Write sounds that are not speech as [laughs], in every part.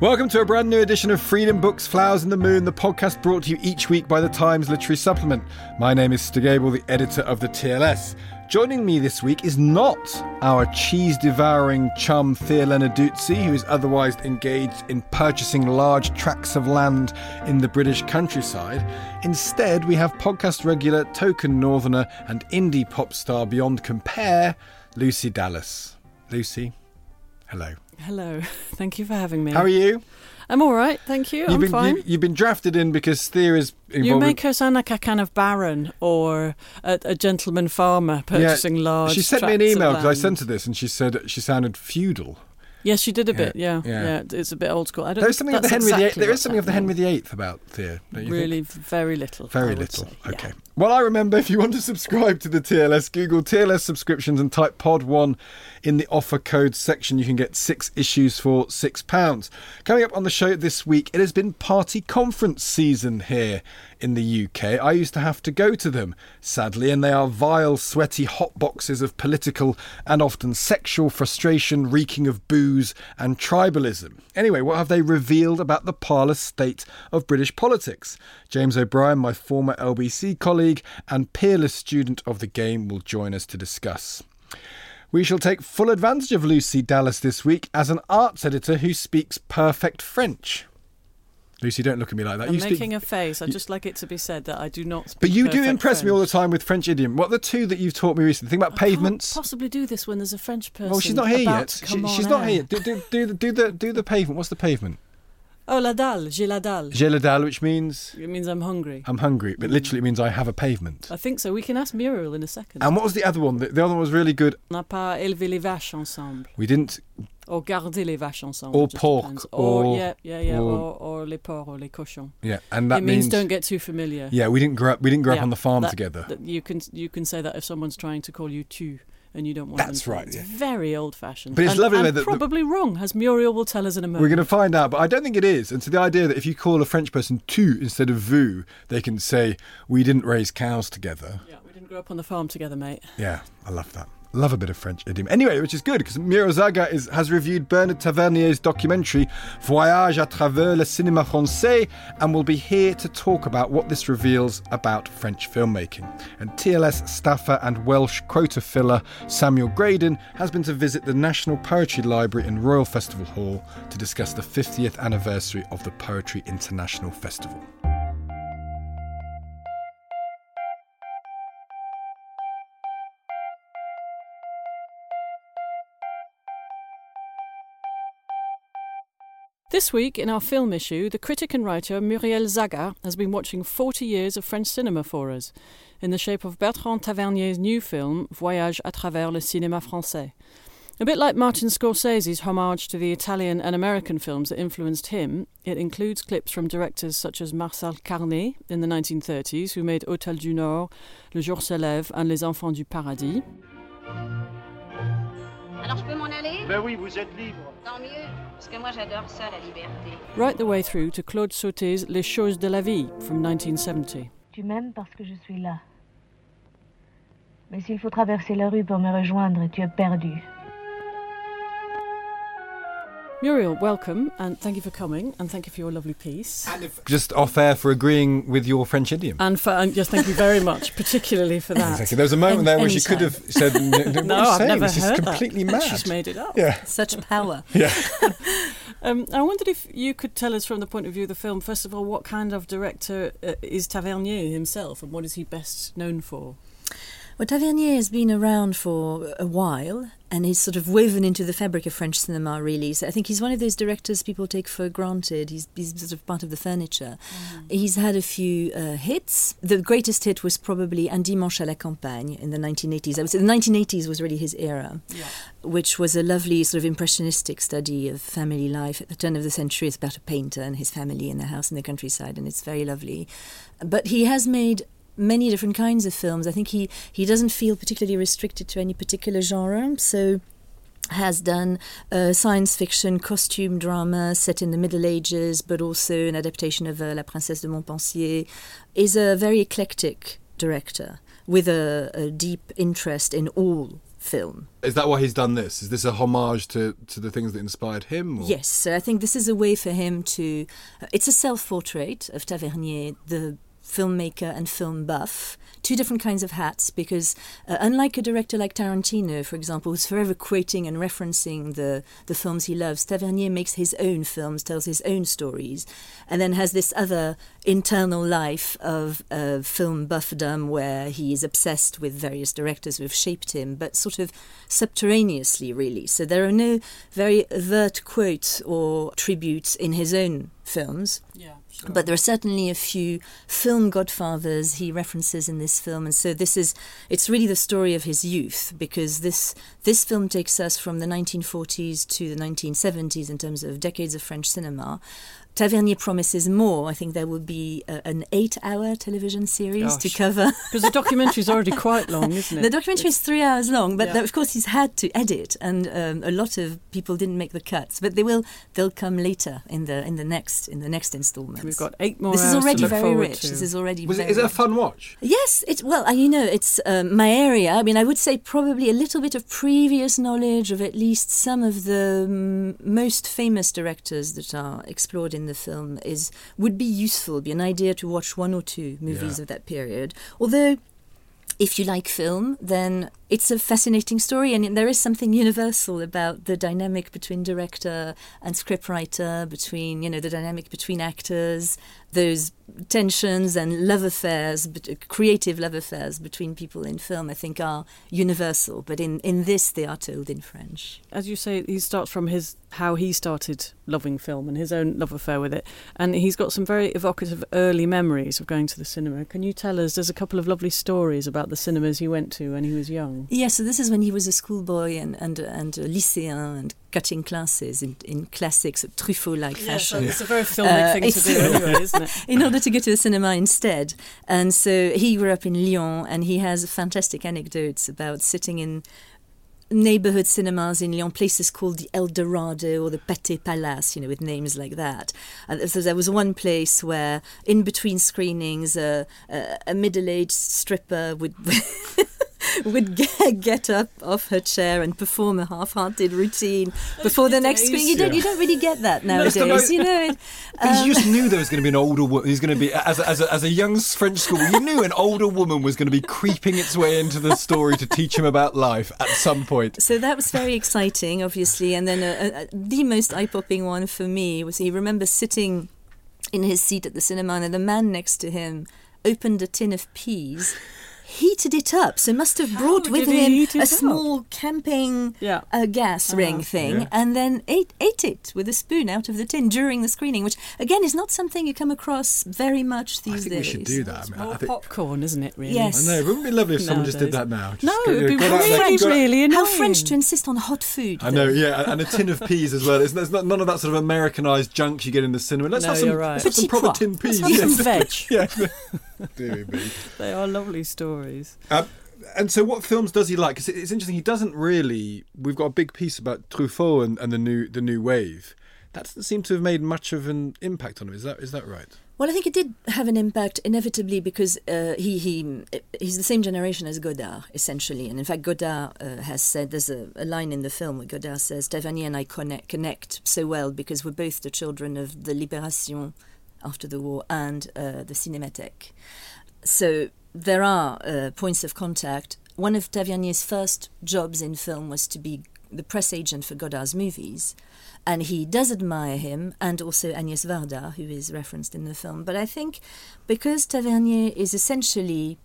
Welcome to a brand new edition of Freedom Books, Flowers and the Moon, the podcast brought to you each week by the Times Literary Supplement. My name is Stig Abell, the editor of the TLS. Joining me this week is not our cheese devouring chum Thea Lenarduzzi, who is otherwise engaged in purchasing large tracts of land in the British countryside. Instead, we have podcast regular, token northerner, and indie pop star beyond compare, Lucy Dallas. Lucy, hello. Hello. [laughs] Thank you for having me. How are you? I'm all right, thank you. You've I'm been, fine. You, have been drafted in because Thea is involved. You make her sound like a kind of baron or a, a gentleman farmer purchasing Yeah, large. She sent me an email because I sent her this, and she said she sounded feudal. Yes, she did a bit. Yeah, Yeah, yeah. yeah. It's a bit old school. I don't. There's something of the Henry VIII. exactly There is something of the. Henry VIII about Thea. you think? Really, very little. Very little. say. Okay. Well, I remember if you want to subscribe to the TLS, Google TLS subscriptions and type Pod1 in the offer code section. You can get six issues for £6. Coming up on the show this week, it has been party conference season here in the UK. I used to have to go to them, sadly, and they are vile, sweaty hot boxes of political and often sexual frustration reeking of booze and tribalism. Anyway, what have they revealed about the parlous state of British politics? James O'Brien, my former LBC colleague and peerless student of the game, will join us to discuss. We shall take full advantage of Lucy Dallas this week as an arts editor who speaks perfect French. Lucy, don't look at me like that. I'm you speak- making a face. I'd just like it to be said that I do not. Speak but you do impress me all the time with French idiom. What are the two that you've taught me recently? Think about I can't pavements. possibly do this when there's a French person. Well, she's not here yet. She- she's on not here. Do, do, do, the, do the do the pavement. What's the pavement? Oh, la dalle, j'ai la dalle. J'ai la dalle, which means It means I'm hungry. I'm hungry, but literally it means I have a pavement. I think so. We can ask Muriel in a second. And what was the other one? The, the other one was really good. On n'a pas élevé les vaches ensemble. We didn't. Or garder les vaches ensemble. Or pork, depends. or- Or, yeah, yeah, yeah. or- Or, or les porcs, or les cochons. Yeah, and that it means, don't get too familiar. Yeah, we didn't grow up. We didn't grow up on the farm that- together. that you can you can say that if someone's trying to call you tu and you don't want That's them right, It's yeah. very old fashioned. But it's and, lovely and that the- probably wrong, as Muriel will tell us in a moment. We're going to find out, but I don't think it is. And so the idea that if you call a French person tu instead of vous, they can say, we didn't raise cows together. Yeah, we didn't grow up on the farm together, mate. Yeah, I love that. Love a bit of French idiom. Anyway, which is good because Muriel Zagha is, has reviewed Bernard Tavernier's documentary Voyage à travers le cinéma français and will be here to talk about what this reveals about French filmmaking. And TLS staffer and Welsh quota filler Samuel Graydon has been to visit the National Poetry Library in Royal Festival Hall to discuss the 50th anniversary of the Poetry International Festival. This week, in our film issue, the critic and writer Muriel Zagha has been watching 40 years of French cinema for us, in the shape of Bertrand Tavernier's new film, Voyage à travers le cinéma français. A bit like Martin Scorsese's homage to the Italian and American films that influenced him, it includes clips from directors such as Marcel Carné in the 1930s, who made Hôtel du Nord, Le Jour se lève, and Les Enfants du Paradis. Alors je peux m'en aller Ben oui, vous êtes libre. Tant mieux, parce que moi j'adore ça, la liberté. Right the way through to Claude Sauté's Les Choses de la Vie from 1970. Tu m'aimes parce que je suis là. Mais s'il faut traverser la rue pour me rejoindre, tu es perdu. Muriel, welcome and thank you for coming and thank you for your lovely piece. Just off air for agreeing with your French idiom. And for and yes, thank you very much, [laughs] particularly for that. Exactly. There was a moment An- there where she could have said, "N- n- what No, [laughs] are you I've saying? never This is heard completely [laughs] that. mad." She's made it up. Yeah. Such power. Yeah. Um, I wondered if you could tell us from the point of view of the film, first of all, what kind of director uh, is Tavernier himself and what is he best known for? Well, Tavernier has been around for a while and he's sort of woven into the fabric of French cinema, really. So I think he's one of those directors people take for granted. He's, he's sort of part of the furniture. He's had a few uh, hits. The greatest hit was probably Un Dimanche à la Campagne in the 1980s. I would say the 1980s was really his era, which was a lovely sort of impressionistic study of family life at the turn of the century. It's about a painter and his family in a house in the countryside, and it's very lovely. But he has made many different kinds of films. I think he, he doesn't feel particularly restricted to any particular genre. So has done uh, science fiction, costume drama set in the Middle Ages, but also an adaptation of uh, La Princesse de Montpensier. Is a very eclectic director with a, a deep interest in all film. Is that why he's done this? Is this a homage to, to the things that inspired him? Or? Yes, so I think this is a way for him to. uh, It's a self portrait of Tavernier, the filmmaker and film buff. Two different kinds of hats because, uh, unlike a director like Tarantino, for example, who's forever quoting and referencing the, the films he loves, Tavernier makes his own films, tells his own stories, and then has this other internal life of uh, film buffdom where he is obsessed with various directors who have shaped him, but sort of subterraneously, really. So there are no very overt quotes or tributes in his own films. Yeah. But there are certainly a few film godfathers he references in this film, and so this is it's really the story of his youth because this this film takes us from the 1940s to the 1970s in terms of decades of French cinema. Tavernier promises more. I think there will be a, an eight-hour television series to cover. Because the documentary is already quite long, isn't it? [laughs] The documentary is three hours long, but Yeah. th- of course he's had to edit, and um, a lot of people didn't make the cuts. But they will. They'll come later in the in the next in the next instalment. We've got eight more This is hours to already look very forward rich. to. This is already. Was it, very is it a fun watch? Yes, it's well, uh, you know, it's um, my area. I mean, I would say probably a little bit of previous knowledge of at least some of the um, most famous directors that are explored in the film is would be useful, be an idea to watch one or two movies Yeah. of that period. Although, if you like film, then it's a fascinating story, and there is something universal about the dynamic between director and scriptwriter, between you know the dynamic between actors, those tensions and love affairs, bet- uh, creative love affairs between people in film. I think are universal, but in in this they are told in French. As you say, he starts from his how he started loving film and his own love affair with it, and he's got some very evocative early memories of going to the cinema. Can you tell us? There's a couple of lovely stories about the cinemas he went to when he was young. Yes, so this is when he was a schoolboy and and and a lycéen and cutting classes in, in classics, Truffaut-like fashion. it's a very filmic Uh, thing to do, [laughs] anyway, isn't it? [laughs] in order to go to the cinema instead. And so he grew up in Lyon and he has fantastic anecdotes about sitting in neighborhood cinemas in Lyon, places called the El Dorado or the Pathé Palace, you know, with names like that. And so there was one place where, in between screenings, uh, a, a middle-aged stripper would [laughs] [laughs] would get, get up off her chair and perform a half-hearted routine before the next screen. You don't, you don't really get that [laughs] nowadays, most- you know. [laughs] Um, you just knew there was going to be an older woman. He's going to be as a, as a, as a young French school. You knew an older woman was going to be creeping its way into the story to teach him about life at some point. So that was very exciting, obviously. And then uh, uh, the most eye popping one for me was he remembers sitting in his seat at the cinema, and the man next to him opened a tin of peas. Heated it up, so must have brought How with him heat it a up? small camping Yeah. uh, gas ring Uh-huh. thing, Yeah. and then ate ate it with a spoon out of the tin during the screening, which again is not something you come across very much these days. I think days. we should do that. I, mean, More I think, popcorn, isn't it? Really? Yes. I know. It wouldn't it be lovely if someone just did that now? Just No, go- it'd be got there- really, got really annoying. How French to insist on hot food. I know, though. yeah, and a tin of peas as well. It's, there's not, none of that sort of Americanized junk you get in the cinema. Let's No, have some, you're right. let's have some proper tin peas. Have some veg. [laughs] yeah. [laughs] Dear me. They are lovely stories. Um, and so, what films does he like? Because it's interesting. He doesn't really. We've got a big piece about Truffaut and, and the new the new wave. that doesn't seem to have made much of an impact on him. Is that is that right? Well, I think it did have an impact inevitably because uh, he he he's the same generation as Godard essentially, and in fact Godard uh, has said there's a, a, line in the film where Godard says Tavernier and I connect connect so well because we're both the children of the Libération after the war and uh, the Cinémathèque. So there are uh, points of contact. One of Tavernier's first jobs in film was to be the press agent for Godard's movies and he does admire him and also Agnès Varda, who is referenced in the film. But I think because Tavernier is essentially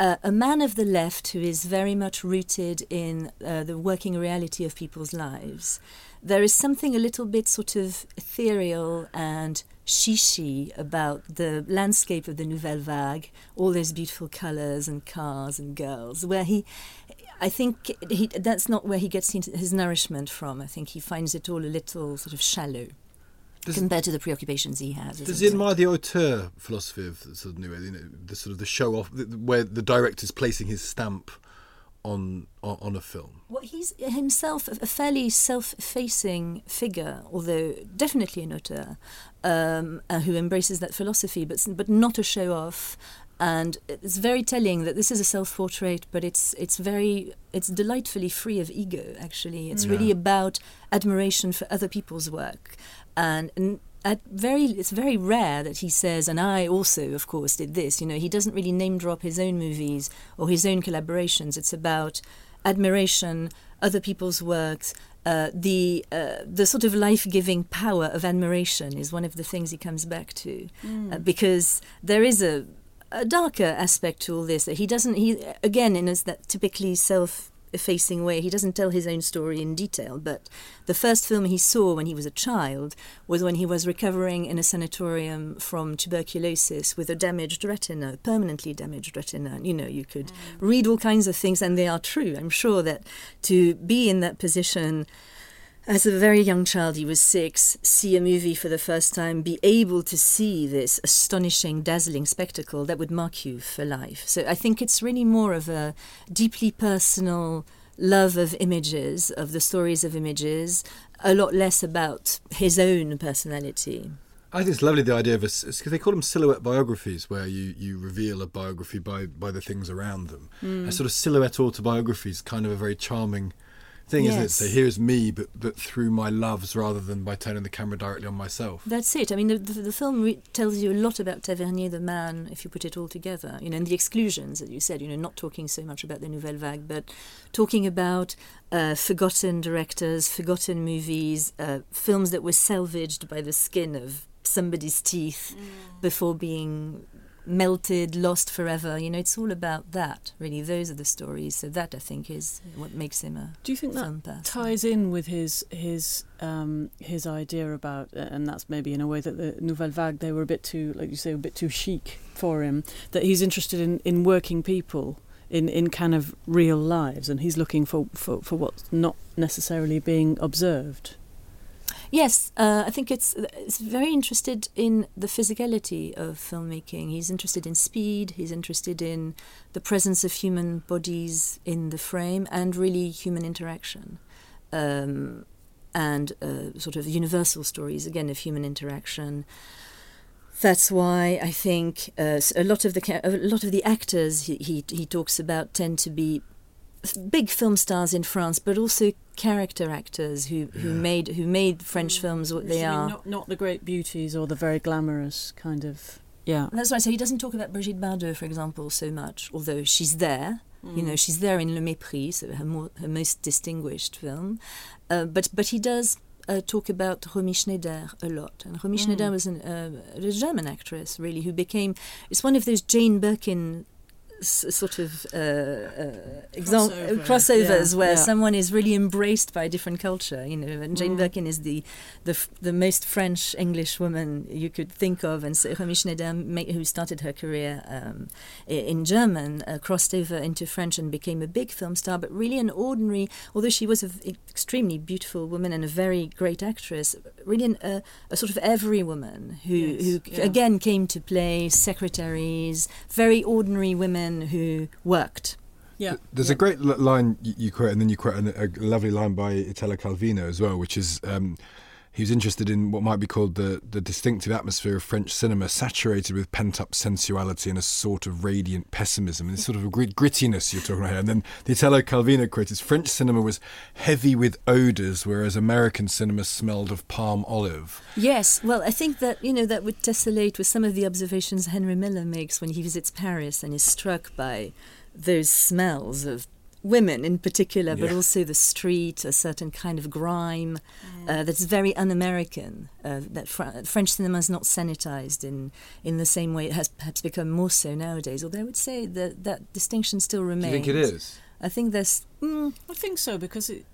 uh, a man of the left who is very much rooted in uh, the working reality of people's lives, there is something a little bit sort of ethereal and shishi about the landscape of the Nouvelle Vague, all those beautiful colours and cars and girls, where he I think he, that's not where he gets his nourishment from. I think he finds it all a little sort of shallow. Does compared to the preoccupations he has. Does he admire the auteur philosophy of sort of, you know, the sort of the show off, where the director is placing his stamp on, on, a film? Well, he's himself a fairly self-facing figure, although definitely an auteur, um, uh, who embraces that philosophy, but but not a show-off, and it's very telling that this is a self-portrait but it's it's very it's delightfully free of ego actually it's yeah. really about admiration for other people's work and, and very it's very rare that he says and I also of course did this you know he doesn't really name drop his own movies or his own collaborations it's about admiration other people's works uh, the uh, the sort of life giving power of admiration is one of the things he comes back to, mm. uh, because there is a a darker aspect to all this. He doesn't. He again in his, that typically self effacing way. He doesn't tell his own story in detail, but the first film he saw when he was a child was when he was recovering in a sanatorium from tuberculosis with a damaged retina, permanently damaged retina. You know, you could mm. read all kinds of things, and they are true. I'm sure that to be in that position as a very young child, he was six, see a movie for the first time, be able to see this astonishing, dazzling spectacle that would mark you for life. So I think it's really more of a deeply personal love of images, of the stories of images, a lot less about his own personality. I think it's lovely the idea of a because they call them silhouette biographies, where you, you reveal a biography by by the things around them. Mm. A sort of silhouette autobiography is kind of a very charming thing, yes. isn't it? So here's me, but but through my loves rather than by turning the camera directly on myself. That's it. I mean, the, the, the film re- tells you a lot about Tavernier, the man, if you put it all together. You know, and the exclusions that you said. You know, not talking so much about the Nouvelle Vague, but talking about uh, forgotten directors, forgotten movies, uh, films that were salvaged by the skin of somebody's teeth mm. before being melted, lost forever. You know, it's all about that, really. Those are the stories. So that, I think, is what makes him a Do you think that person. ties in with his his um, his idea about, and that's maybe in a way that the Nouvelle Vague, they were a bit too, like you say, a bit too chic for him, that he's interested in, in working people in, in kind of real lives and he's looking for, for, for what's not necessarily being observed. Yes, uh, I think it's it's very interested in the physicality of filmmaking. He's interested in speed. He's interested in the presence of human bodies in the frame and really human interaction, um, and uh, sort of universal stories again of human interaction. That's why I think uh, a lot of the a lot of the actors he, he he talks about tend to be big film stars in France, but also character actors who, who yeah. made who made French mm. films what they are. Not, not the great beauties or the very glamorous kind of. Yeah, that's right. So he doesn't talk about Brigitte Bardot, for example, so much, although she's there. Mm. You know, she's there in Le Mépris, so her, more, her most distinguished film. Uh, but but he does uh, talk about Romy Schneider a lot. And Romy mm. Schneider was an, uh, a German actress, really, who became. It's one of those Jane Birkin sort of uh, uh, Crossover. crossovers yeah, where yeah. someone is really embraced by a different culture, you know. And Jane mm. Birkin is the, the the most French English woman you could think of, and so Romy Schneider, who started her career um, in German, uh, crossed over into French and became a big film star. But really, an ordinary, although she was an extremely beautiful woman and a very great actress, really an, uh, a sort of every woman who yes, who yeah. again came to play secretaries, very ordinary women men who worked. Yeah. There's yeah. a great line you quote, and then you quote a, a lovely line by Italo Calvino as well, which is um, he was interested in what might be called the, the distinctive atmosphere of French cinema, saturated with pent up sensuality and a sort of radiant pessimism, and this sort of a grit- grittiness you're talking about here. And then the Italo Calvino quote is French cinema was heavy with odours, whereas American cinema smelled of palm olive. Yes, well, I think that you know that would tessellate with some of the observations Henry Miller makes when he visits Paris and is struck by those smells of women in particular, but Yeah. also the street, a certain kind of grime uh, that's very un-American. Uh, that Fr- French cinema is not sanitized in in the same way it has perhaps become more so nowadays. Although I would say that that distinction still Do remains. you think it is? I think there's. Mm, I think so because it,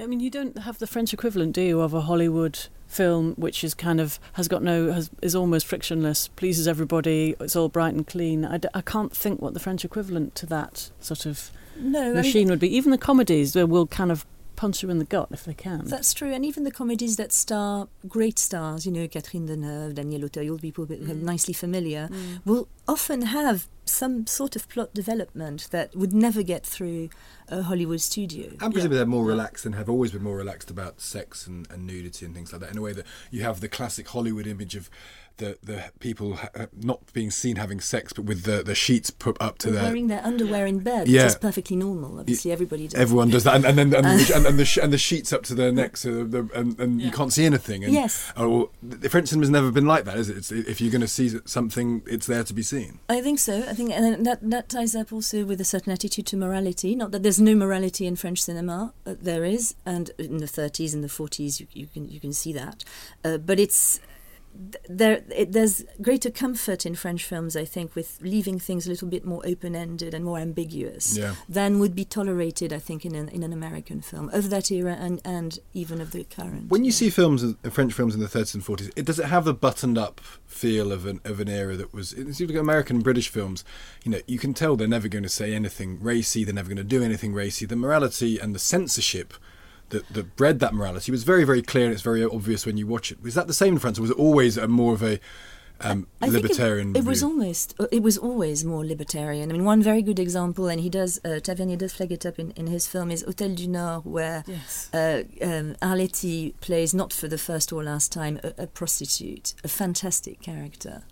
I mean you don't have the French equivalent, do you, of a Hollywood film which is kind of has got no has, is almost frictionless, pleases everybody, it's all bright and clean. I, d- I can't think what the French equivalent to that sort of no, I mean, machine would be. Even the comedies they will kind of punch you in the gut if they can. That's true, and even the comedies that star great stars, you know, Catherine Deneuve, Daniel Auteuil, people that Mm. nicely familiar, will often have some sort of plot development that would never get through a Hollywood studio. And presumably they're more relaxed and have always been more relaxed about sex and, and nudity and things like that. In a way that you have the classic Hollywood image of the the people ha- uh, not being seen having sex, but with the, the sheets put up to their. Wearing their underwear in bed, Yeah. which is perfectly normal. Obviously, everybody does. Everyone does that, and, and then and, the, [laughs] and, and the sh- and the sheets up to their necks, so the, and, and you can't see anything. And, Yes. Oh, the French cinema's never been like that, is it? It's, if you're going to see something, it's there to be seen. I think so. I think, and that that ties up also with a certain attitude to morality. Not that there's no morality in French cinema, uh, there is, and in the 30s and the 40s, you, you can you can see that. Uh, but it's th- there. It, there's greater comfort in French films, I think, with leaving things a little bit more open-ended and more ambiguous Yeah. than would be tolerated, I think, in an in an American film of that era and and even of the current. When you see films, French films in the 30s and 40s, it, does it have the buttoned up feel of an of an era that was? You look at American and British films, you know, you can tell they're never going to say anything racy. They're never going to do anything racy. The morality and the censorship that that bred that morality was very very clear and it's very obvious when you watch it. Was that the same in France, or was it always a more of a um, I think it- libertarian? It, was almost. uh, It was always more libertarian. I mean, one very good example, and he does. Uh, Tavernier does flag it up in, in his film, is Hôtel du Nord, where Yes. uh, um, Arletty plays not for the first or last time a, a prostitute, a fantastic character,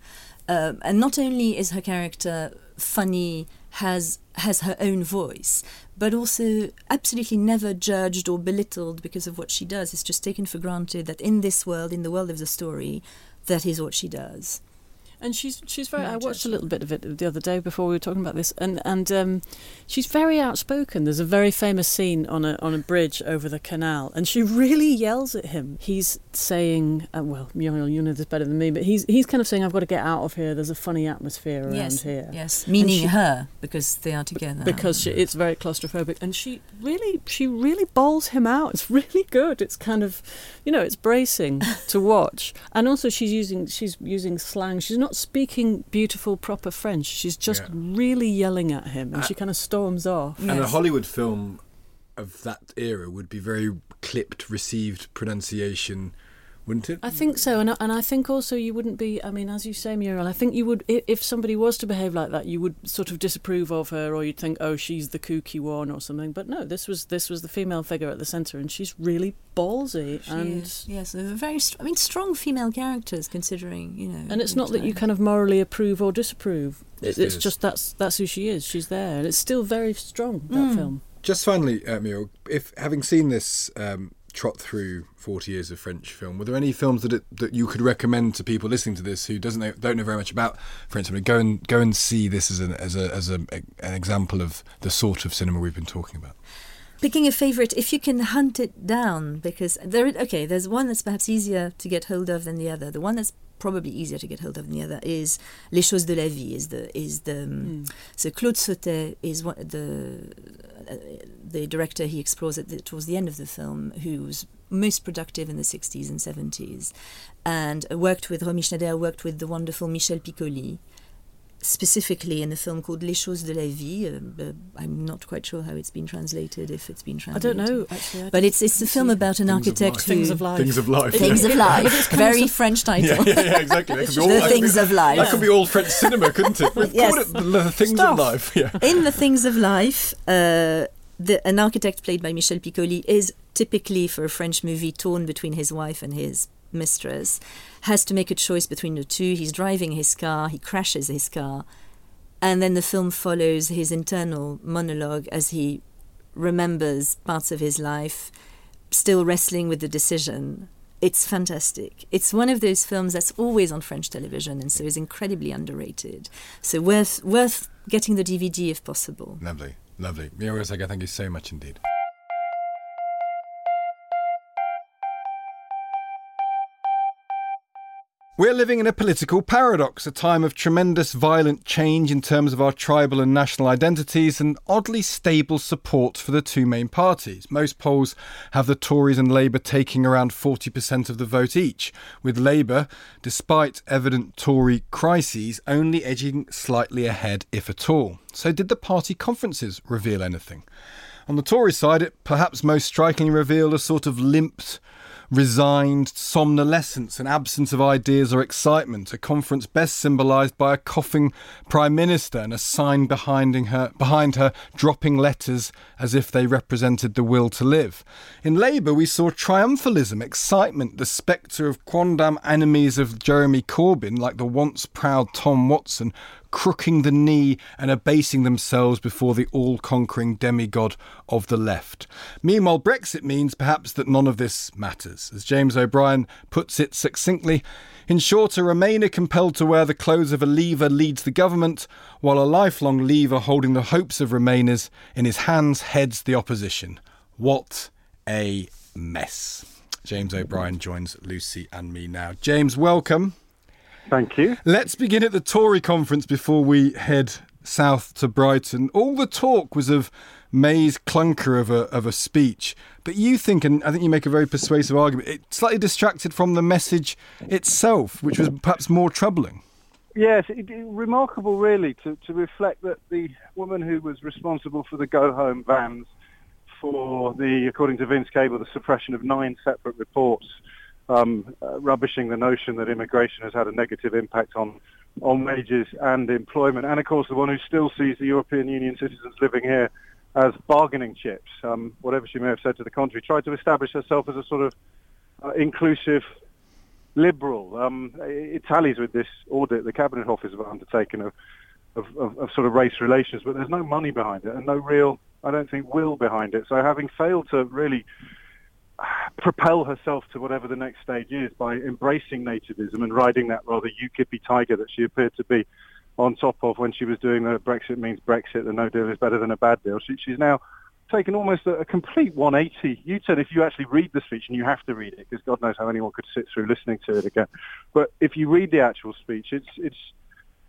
um, and not only is her character funny, has has her own voice, but also absolutely never judged or belittled because of what she does. It's just taken for granted that in this world, in the world of the story, that is what she does. And she's she's very. I watched a little bit of it the other day before we were talking about this, and and um, she's very outspoken. There's a very famous scene on a on a bridge over the canal, and she really yells at him. He's saying, uh, "Well, Muriel, you know this better than me," but he's he's kind of saying, "I've got to get out of here. There's a funny atmosphere around yes, here." Yes, meaning she- her because they are together. because she, it's very claustrophobic and she really she really bowls him out it's [laughs] really good it's kind of you know it's bracing to watch and also she's using she's using slang she's not speaking beautiful proper french. She's just Yeah. really yelling at him and uh, she kind of storms off. And a Hollywood film of that era would be very clipped, received pronunciation, wouldn't it? I think so, and I, and I think also you wouldn't be. I mean, as you say, Muriel, I think you would if somebody was to behave like that, you would sort of disapprove of her, or you'd think, oh, she's the kooky one or something. But no, this was this was the female figure at the centre, and she's really ballsy, She and is, yes, they're very. Str- I mean, strong female characters, considering you know. and it's not that you kind of morally approve or disapprove. Yes, It, it it's just that's that's who she is. She's there, and it's still very strong that Mm. film. Just finally, uh, Muriel, if having seen this um, trot through 40 years of French film, were there any films that it, that you could recommend to people listening to this who doesn't know, don't know very much about French cinema? Go and go and see this as an as a as a, an example of the sort of cinema we've been talking about. Picking a favourite, if you can hunt it down, because there. Okay, there's one that's perhaps easier to get hold of than the other. The one that's probably easier to get hold of than the other is Les choses de la vie. Is the is the um, so Claude Sautet is one the the director. He explores it towards the end of the film, who's most productive in the 60s and 70s, and uh, worked with Romy Schneider, worked with the wonderful Michel Piccoli specifically in a film called Les choses de la vie. Uh, uh, I'm not quite sure how it's been translated, if it's been translated. I don't know actually, I But it's it's a film about an Things architect life. who Things of Life. Things of life. Things yeah. of life. Very French title. yeah, yeah, yeah, exactly. That could be The all- Things of Life. That could be all French cinema, couldn't it? We've Yes. called it the, the things Stuff. of life. Yeah. in the Things of Life, uh, the, an architect played by Michel Piccoli is typically for a French movie torn between his wife and his mistress, has to make a choice between the two. He's driving his car, he crashes his car, and then the film follows his internal monologue as he remembers parts of his life, still wrestling with the decision. It's fantastic. It's one of those films that's always on French television and so is incredibly underrated. So worth worth getting the DVD if possible. Lovely, lovely. Zagha, thank you so much indeed. We're living in a political paradox, a time of tremendous violent change in terms of our tribal and national identities, and oddly stable support for the two main parties. Most polls have the Tories and Labour taking around 40% of the vote each, with Labour, despite evident Tory crises, only edging slightly ahead, if at all. So, did the party conferences reveal anything? On the Tory side, it perhaps most strikingly revealed a sort of limped resigned somnolescence, an absence of ideas or excitement, a conference best symbolised by a coughing prime minister and a sign behind her, behind her dropping letters as if they represented the will to live. In Labour, we saw triumphalism, excitement, the spectre of quondam enemies of Jeremy Corbyn, like the once proud Tom Watson, crooking the knee and abasing themselves before the all conquering demigod of the left. Meanwhile, Brexit means perhaps that none of this matters. As James O'Brien puts it succinctly, in short, a Remainer compelled to wear the clothes of a Leaver leads the government, while a lifelong Leaver holding the hopes of Remainers in his hands heads the opposition. What a mess. James O'Brien joins Lucy and me now. James, welcome. Thank you. Let's begin at the Tory conference before we head south to Brighton. All the talk was of May's clunker of a of a speech, but you think, and I think you make a very persuasive argument, it slightly distracted from the message itself, which was perhaps more troubling. Yes, it, it, remarkable really to, to reflect that the woman who was responsible for the go home vans for the, according to Vince Cable, the suppression of nine separate reports um, uh, rubbishing the notion that immigration has had a negative impact on on wages and employment, and of course the one who still sees the European Union citizens living here as bargaining chips, um, whatever she may have said to the contrary, tried to establish herself as a sort of uh, inclusive liberal. Um, it, tallies with this audit the Cabinet Office have undertaken of, of, of, of sort of race relations, but there's no money behind it and no real, I don't think, will behind it. So having failed to really propel herself to whatever the next stage is by embracing nativism and riding that rather UKIP tiger that she appeared to be on top of when she was doing the Brexit means Brexit, the no deal is better than a bad deal. She, she's now taken almost a, a complete 180 U-turn if you actually read the speech, and you have to read it because God knows how anyone could sit through listening to it again. But if you read the actual speech, it's it's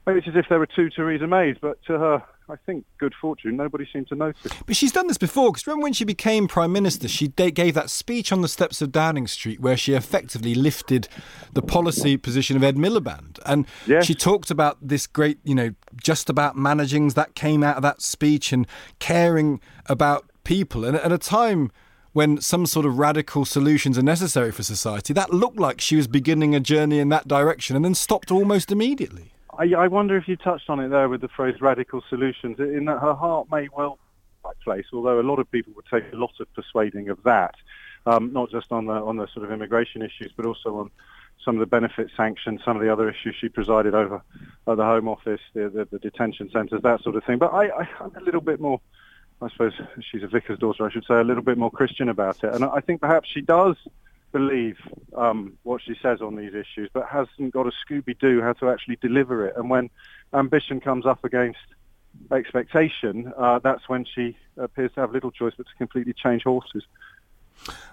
it's as if there were two Theresa Mays, but to her I think, good fortune. Nobody seemed to notice. But she's done this before, because remember when she became Prime Minister, she gave that speech on the steps of Downing Street where she effectively lifted the policy position of Ed Miliband. And yes. she talked about this great, you know, just about managing that came out of that speech and caring about people. And at a time when some sort of radical solutions are necessary for society, that looked like she was beginning a journey in that direction and then stopped almost immediately. I, I wonder if you touched on it there with the phrase radical solutions, in that her heart may well be place, although a lot of people would take a lot of persuading of that, um, not just on the on the sort of immigration issues, but also on some of the benefit sanctions, some of the other issues she presided over at the Home Office, the, the, the detention centres, that sort of thing. But I, I'm a little bit more, I suppose she's a vicar's daughter, I should say, a little bit more Christian about it. And I think perhaps she does believe um, what she says on these issues, but hasn't got a Scooby-Doo how to actually deliver it. And when ambition comes up against expectation, uh, that's when she appears to have little choice but to completely change horses.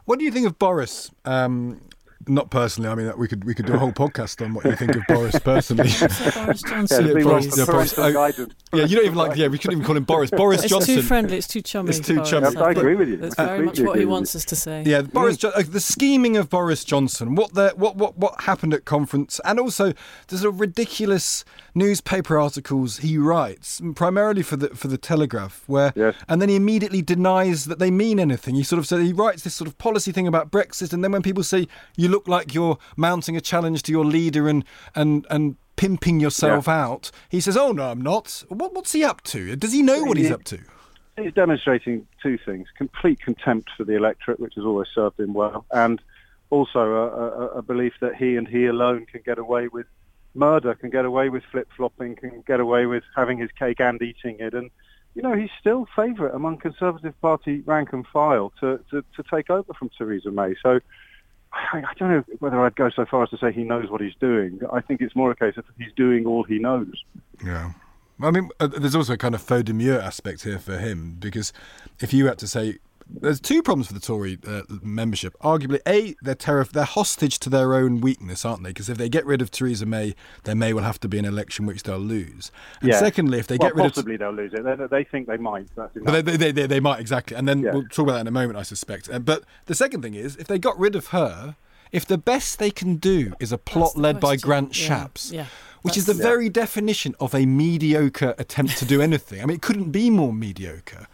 What do you think of Boris? Um, not personally. I mean, we could we could do a whole podcast on what you think of Boris personally. [laughs] Boris Johnson. Yeah, Boris, yeah, Boris, oh, yeah, you don't even like. Yeah, we couldn't even call him Boris. Boris it's Johnson. It's too friendly. It's too chummy. It's too chummy. I agree with you. That's very much what he wants us to say. Yeah, Boris. Jo- the scheming of Boris Johnson. What the what what what happened at conference, and also the sort of ridiculous newspaper articles he writes, primarily for the for the Telegraph, where yes. and then he immediately denies that they mean anything. He sort of said he writes this sort of policy thing about Brexit, and then when people say you look like you're mounting a challenge to your leader and and and pimping yourself yeah. out, he says, "Oh no, I'm not." What, what's he up to? Does he know what he's up to? He's demonstrating two things: complete contempt for the electorate, which has always served him well, and also a, a, a belief that he and he alone can get away with murder, can get away with flip-flopping, can get away with having his cake and eating it. And, you know, he's still favourite among Conservative Party rank and file to, to, to take over from Theresa May. So I, don't know whether I'd go so far as to say he knows what he's doing. I think it's more a case of he's doing all he knows. Yeah. I mean, uh, there's also a kind of faux demure aspect here for him because if you had to say there's two problems for the Tory uh, membership. Arguably, a they're terrif- they're hostage to their own weakness, aren't they? Because if they get rid of Theresa May, there may well have to be an election which they'll lose. And yeah. secondly, if they well, get rid possibly of possibly they'll lose it. They, they think they might. That's they, they, they, they, might exactly, and then yeah. we'll talk about that in a moment, I suspect. Uh, but the second thing is, if they got rid of her, if the best they can do is a plot led by Grant yeah. Shapps. Yeah. Which is the very definition of a mediocre attempt to do anything. I mean, it couldn't be more mediocre.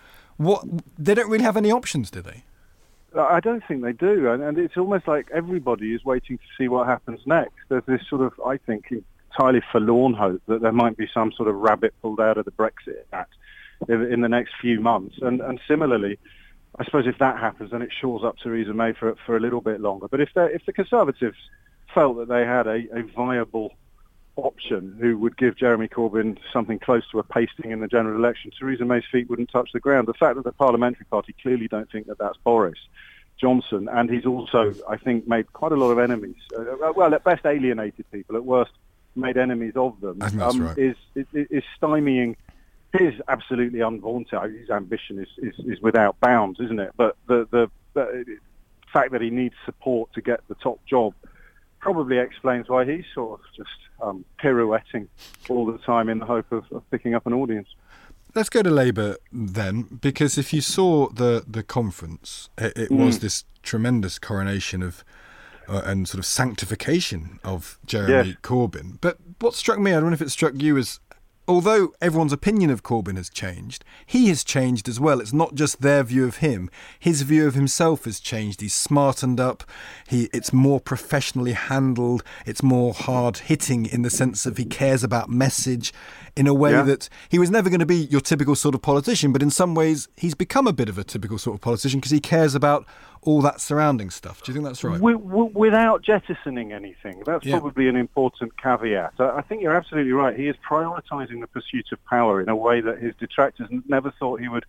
What they don't really have any options, do they? Uh, I don't think they do, and, and it's almost like everybody is waiting to see what happens next. There's this sort of, I think, entirely forlorn hope that there might be some sort of rabbit pulled out of the Brexit Act in the next few months, and, and similarly, I suppose if that happens, then it shores up Theresa May for for a little bit longer. But if if the Conservatives felt that they had a, a viable option who would give Jeremy Corbyn something close to a pasting in the general election, Theresa May's feet wouldn't touch the ground. The fact that the Parliamentary Party clearly don't think that that's Boris Johnson, and he's also, I think, made quite a lot of enemies. Uh, well, at best alienated people, at worst made enemies of them. Um, right. Is, is is stymieing his absolutely unvaunted. His ambition is, is, is without bounds, isn't it? But the, the the fact that he needs support to get the top job probably explains why he's sort of just um, pirouetting all the time in the hope of, of picking up an audience. Let's go to Labour then, because if you saw the the conference, it, it Mm. was this tremendous coronation of uh, and sort of sanctification of Jeremy Yes. Corbyn. But what struck me, I don't know if it struck you, is although everyone's opinion of Corbyn has changed, he has changed as well. It's not just their view of him; his view of himself has changed. He's smartened up. He it's more professionally handled. It's more hard hitting in the sense of he cares about message in a way Yeah. that he was never going to be your typical sort of politician. But in some ways, he's become a bit of a typical sort of politician because he cares about all that surrounding stuff. Do you think that's right? Wi- wi- without jettisoning anything. That's Yeah. probably an important caveat. I I think you're absolutely right. He is prioritising the pursuit of power in a way that his detractors n- never thought he would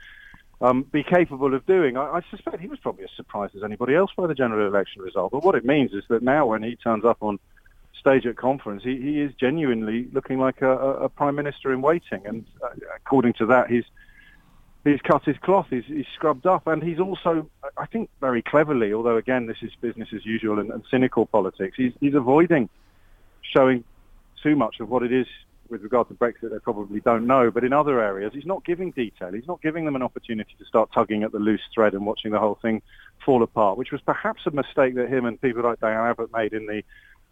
um, be capable of doing. I, I suspect he was probably as surprised as anybody else by the general election result. But what it means is that now when he turns up on stage at conference, he, he is genuinely looking like a, a, a prime minister in waiting. And uh, according to that, he's he's cut his cloth, he's, he's scrubbed up, and he's also, I think, very cleverly, although again this is business as usual and, and cynical politics, he's, he's avoiding showing too much of what it is with regard to Brexit they probably don't know, but in other areas he's not giving detail, he's not giving them an opportunity to start tugging at the loose thread and watching the whole thing fall apart, which was perhaps a mistake that him and people like Diane Abbott made in the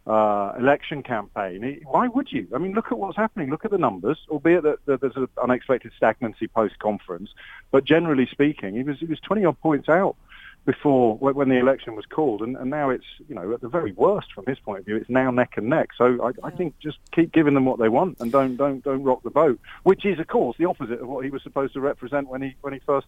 uh, election campaign. Why would you? I mean, look at what's happening. Look at the numbers, albeit that, that there's an unexpected stagnancy post-conference. But generally speaking, he was he was 20 odd points out before when when the election was called, and, and now it's you know at the very worst from his point of view, it's now neck and neck. So I, I think just keep giving them what they want and don't don't don't rock the boat, which is of course the opposite of what he was supposed to represent when he when he first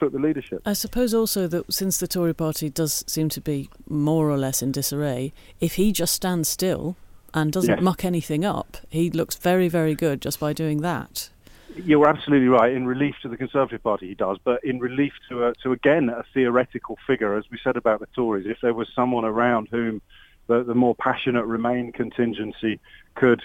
took the leadership. I suppose also that since the Tory party does seem to be more or less in disarray, if he just stands still and doesn't Yes. muck anything up, he looks very, very good just by doing that. You're absolutely right. In relief to the Conservative Party, he does, but in relief to a, to again a theoretical figure, as we said about the Tories, if there was someone around whom the, the more passionate Remain contingency could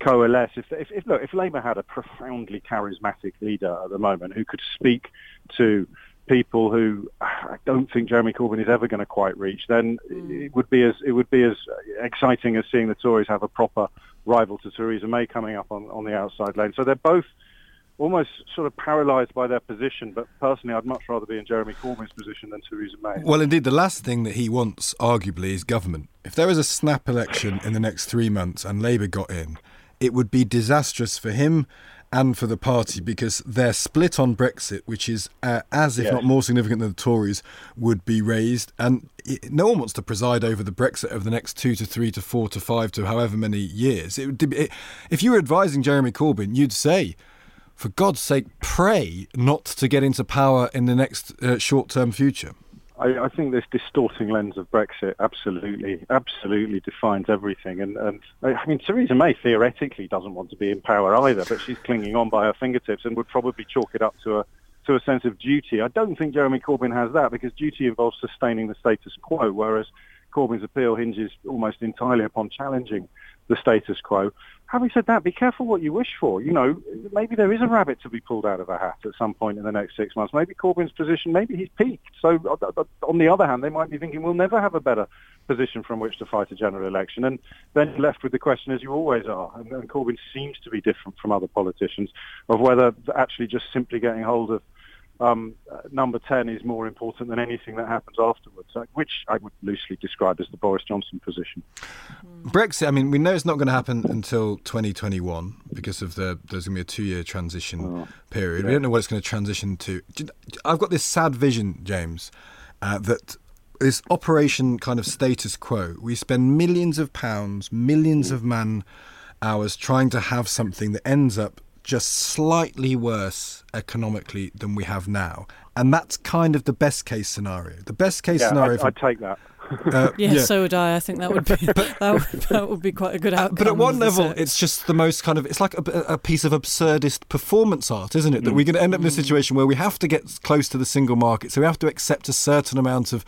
coalesce. If, if, if look, if Labour had a profoundly charismatic leader at the moment who could speak to people who I don't think Jeremy Corbyn is ever going to quite reach, then mm. it would be as it would be as exciting as seeing the Tories have a proper rival to Theresa May coming up on, on the outside lane. So they're both almost sort of paralysed by their position. But personally, I'd much rather be in Jeremy Corbyn's position than Theresa May. Well, indeed, the last thing that he wants, arguably, is government. If there was a snap election in the next three months and Labour got in, it would be disastrous for him and for the party because their split on Brexit, which is uh, as if Yes. not more significant than the Tories, would be raised. And it, no one wants to preside over the Brexit over the next two to three to four to five to however many years. It it, if you were advising Jeremy Corbyn, you'd say, for God's sake, pray not to get into power in the next uh, short term future. I, I think this distorting lens of Brexit absolutely, absolutely defines everything. And, and I mean, Theresa May theoretically doesn't want to be in power either, but she's clinging on by her fingertips and would probably chalk it up to a to a sense of duty. I don't think Jeremy Corbyn has that because duty involves sustaining the status quo, whereas Corbyn's appeal hinges almost entirely upon challenging the status quo. Having said that, be careful what you wish for. You know, maybe there is a rabbit to be pulled out of a hat at some point in the next six months. Maybe Corbyn's position, maybe he's peaked. So uh, on the other hand, they might be thinking we'll never have a better position from which to fight a general election. And then left with the question, as you always are, and, and Corbyn seems to be different from other politicians, of whether actually just simply getting hold of um, uh, number 10 is more important than anything that happens afterwards, uh, which I would loosely describe as the Boris Johnson position. Brexit, I mean, we know it's not going to happen until 2021 because of the there's going to be a two year transition oh, period. Yeah. We don't know what it's going to transition to. I've got this sad vision, James, uh, that this operation kind of status quo, we spend millions of pounds, millions of man hours trying to have something that ends up just slightly worse economically than we have now. And that's kind of the best case scenario. The best case yeah, scenario. I, I'd take that. Uh, [laughs] yeah, yeah, so would I. I think that would be [laughs] that, would, that would be quite a good outcome. But at one level, it's just the most kind of it's like a, a, piece of absurdist performance art, isn't it? That mm. we're going to end up in a mm. situation where we have to get close to the single market, so we have to accept a certain amount of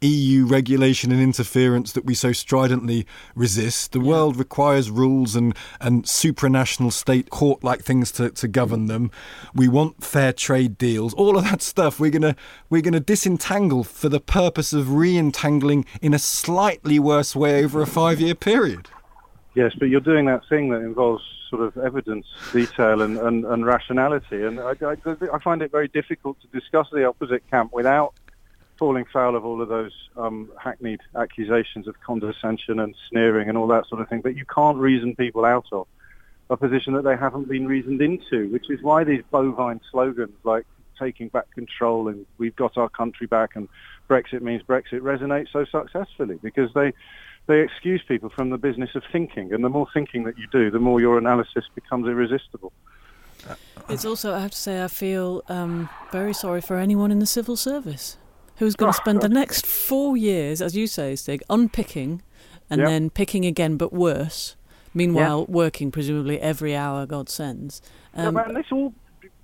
EU regulation and interference that we so stridently resist. The yeah. world requires rules and, and supranational state court like things to, to govern them. We want fair trade deals. All of that stuff we're gonna we're gonna disentangle for the purpose of re-entangling in a slightly worse way over a five year period. Yes, but you're doing that thing that involves sort of evidence, detail, and, and, and rationality. And I, I, I, find it very difficult to discuss the opposite camp without falling foul of all of those um, hackneyed accusations of condescension and sneering and all that sort of thing. But you can't reason people out of a position that they haven't been reasoned into, which is why these bovine slogans like taking back control and we've got our country back and Brexit means Brexit resonate so successfully because they they excuse people from the business of thinking and the more thinking that you do the more your analysis becomes irresistible. It's also, I have to say, I feel um, very sorry for anyone in the civil service who's going to spend the next four years, as you say, Stig, unpicking and yep. then picking again, but worse. Meanwhile, yep. working presumably every hour God sends. Um, yeah, man, this all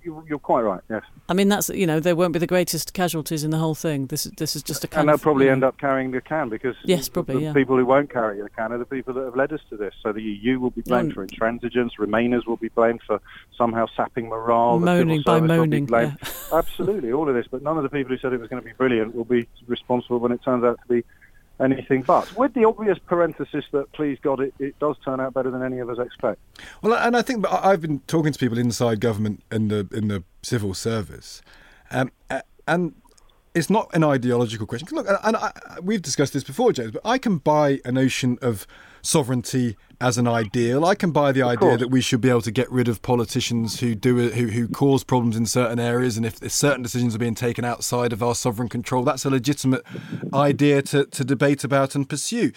you're quite right. Yes. I mean, that's you know there won't be the greatest casualties in the whole thing. This this is just a. can. and they'll probably end up carrying the can because yes, probably the yeah. people who won't carry the can are the people that have led us to this. So the EU will be blamed for intransigence. Remainers will be blamed for somehow sapping morale. Moaning by moaning. Yeah. [laughs] Absolutely, all of this. But none of the people who said it was going to be brilliant will be responsible when it turns out to be anything but, with the obvious parenthesis that, please God, it, it does turn out better than any of us expect. Well, and I think I've been talking to people inside government in the in the civil service, um, and it's not an ideological question. Look, and I, we've discussed this before, James, but I can buy a notion of sovereignty as an ideal. I can buy the idea that we should be able to get rid of politicians who do who who cause problems in certain areas, and if, if certain decisions are being taken outside of our sovereign control, that's a legitimate idea to, to debate about and pursue.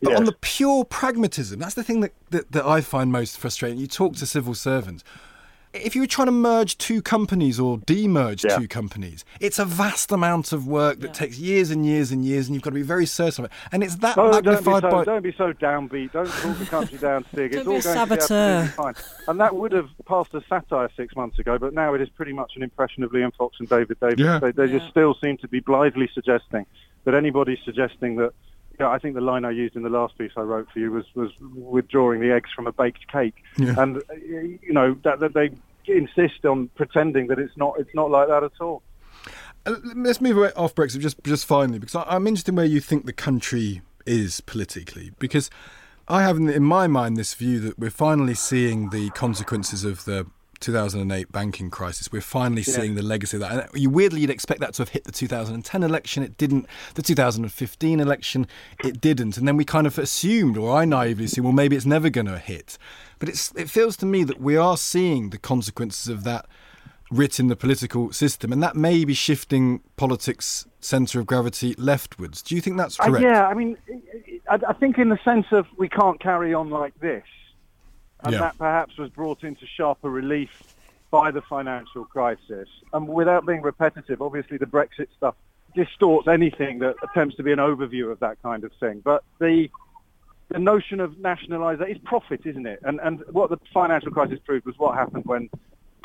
But yes. on the pure pragmatism, that's the thing that, that, that I find most frustrating. You talk to civil servants if you were trying to merge two companies or demerge yeah. two companies, it's a vast amount of work that yeah. takes years and years and years, and you've got to be very certain of it. And it's that oh, magnified don't by. Don't be so downbeat. Don't talk the country down, Stig. It's all going saboteur. to be fine. And that would have passed as satire six months ago, but now it is pretty much an impression of Liam Fox and David Davis. Yeah. They, they just still seem to be blithely suggesting that anybody suggesting that yeah, I think the line I used in the last piece I wrote for you was, was withdrawing the eggs from a baked cake. Yeah. And, uh, you know, that, that they insist on pretending that it's not it's not like that at all. Uh, let's move away off Brexit just just finally because I'm interested in where you think the country is politically because I have in my mind this view that we're finally seeing the consequences of the 2008 banking crisis. We're finally yeah. seeing the legacy of that. And you weirdly, you'd expect that to have hit the 2010 election. It didn't. The 2015 election, it didn't. And then we kind of assumed, or I naively assumed, well, maybe it's never going to hit. But it's, it feels to me that we are seeing the consequences of that writ in the political system, and that may be shifting politics' centre of gravity leftwards. Do you think that's correct? Uh, yeah, I mean, I, I think in the sense of we can't carry on like this and yeah. that perhaps was brought into sharper relief by the financial crisis. And without being repetitive, obviously the Brexit stuff distorts anything that attempts to be an overview of that kind of thing. But the the notion of nationalisation is profit, isn't it? And and what the financial crisis proved was what happened when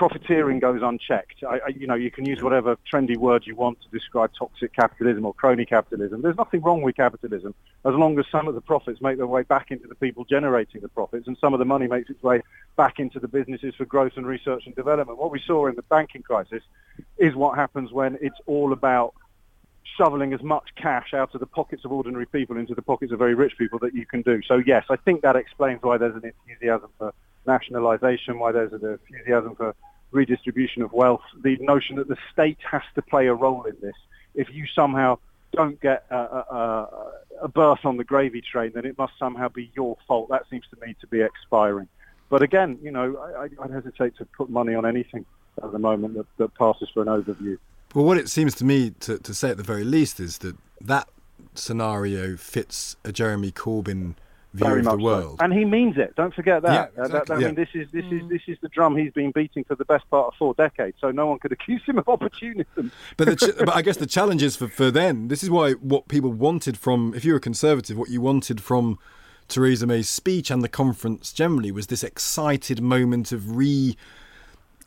profiteering goes unchecked. I, I, you know, you can use whatever trendy word you want to describe toxic capitalism or crony capitalism. There's nothing wrong with capitalism as long as some of the profits make their way back into the people generating the profits and some of the money makes its way back into the businesses for growth and research and development. What we saw in the banking crisis is what happens when it's all about shoveling as much cash out of the pockets of ordinary people into the pockets of very rich people that you can do. So yes, I think that explains why there's an enthusiasm for nationalisation, why there's an enthusiasm for redistribution of wealth, the notion that the state has to play a role in this. If you somehow don't get a, a, a berth on the gravy train, then it must somehow be your fault. That seems to me to be expiring. But again, you know, I, I'd hesitate to put money on anything at the moment that, that passes for an overview. Well, what it seems to me to, to say at the very least is that that scenario fits a Jeremy Corbyn view Very of much the world. so. and he means it. Don't forget that. Yeah, Uh, that- I yeah. mean, this is this is this is the drum he's been beating for the best part of four decades. So no one could [laughs] accuse him of opportunism. But, the ch- [laughs] but I guess the challenge is for, for then, this is why what people wanted from, if you're a conservative, what you wanted from Theresa May's speech and the conference generally was this excited moment of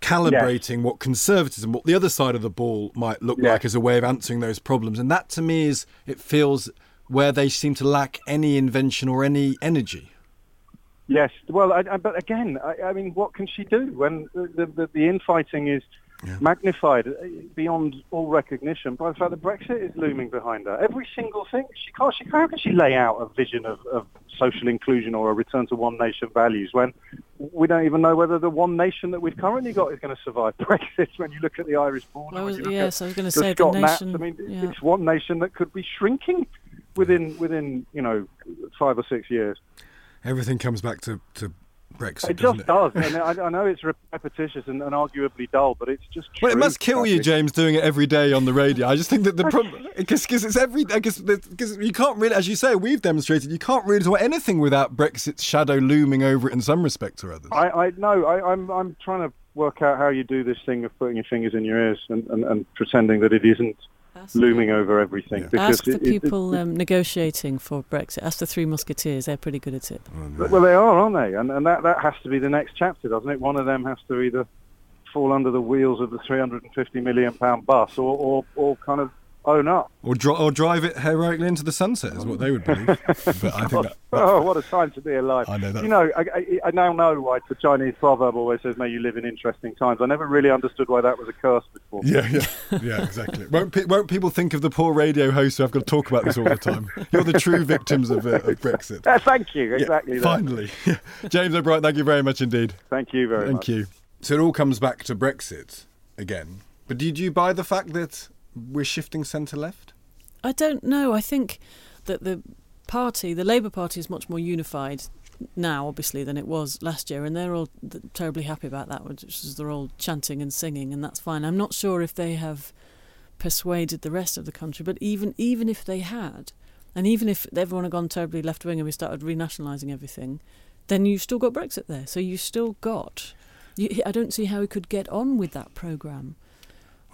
recalibrating what conservatism, what the other side of the ball might look Yeah. like as a way of answering those problems. And that to me is, it feels where they seem to lack any invention or any energy. Yes. Well, I, I, but again, I, I mean, what can she do when the the, the infighting is magnified uh, beyond all recognition by the fact that Brexit is looming behind her? Every single thing. She can't. She how can she lay out a vision of, of social inclusion or a return to one nation values when we don't even know whether the one nation that we've currently got is going to survive [laughs] Brexit? When you look at the Irish border, I when was- you yes, I was gonna the say the Scott maps, nation- I mean, yeah. it's one nation that could be shrinking within within you know five or six years. Everything comes back to, to Brexit. It just does. And I, I know it's repetitious and, and arguably dull, but it's just true. Well, it must kill you. James, doing it every day on the radio. I just think that the [laughs] problem because it's every I because you can't really, as you say, we've demonstrated you can't really do anything without Brexit's shadow looming over it in some respects or others. I, I no, I, I'm I'm trying to work out how you do this thing of putting your fingers in your ears and, and, and pretending that it isn't looming over everything. Because Ask the it- it- people um, negotiating for Brexit. Ask the Three Musketeers. They're pretty good at it. it- well, they are, aren't they? And and that that has to be the next chapter, doesn't it? One of them has to either fall under the wheels of the 350 million pound bus, or or, or kind of own up. Or, dri- or drive it heroically into the sunset is what they would believe. [laughs] but I think that, Oh, what a time to be alive! I know that. You know, I, I, I now know why the Chinese proverb always says, "May you live in interesting times." I never really understood why that was a curse before. Yeah, yeah, yeah, exactly. won't, pe- won't people think of the poor radio hosts who I've got to talk about this all the time? You're the true victims of, uh, of Brexit. [laughs] Uh, thank you. Exactly. that. finally. [laughs] James O'Brien, thank you very much indeed. Thank you very Thank much. Thank you. So it all comes back to Brexit again. But did you buy the fact that we're shifting centre left? I don't know. I think that the party, the Labour Party, is much more unified now, obviously, than it was last year, and they're all terribly happy about that, which is they're all chanting and singing, and that's fine. I'm not sure if they have persuaded the rest of the country, but even even if they had, and even if everyone had gone terribly left wing and we started renationalising everything, then you've still got Brexit there. So you've still got. You, I don't see how he could get on with that programme.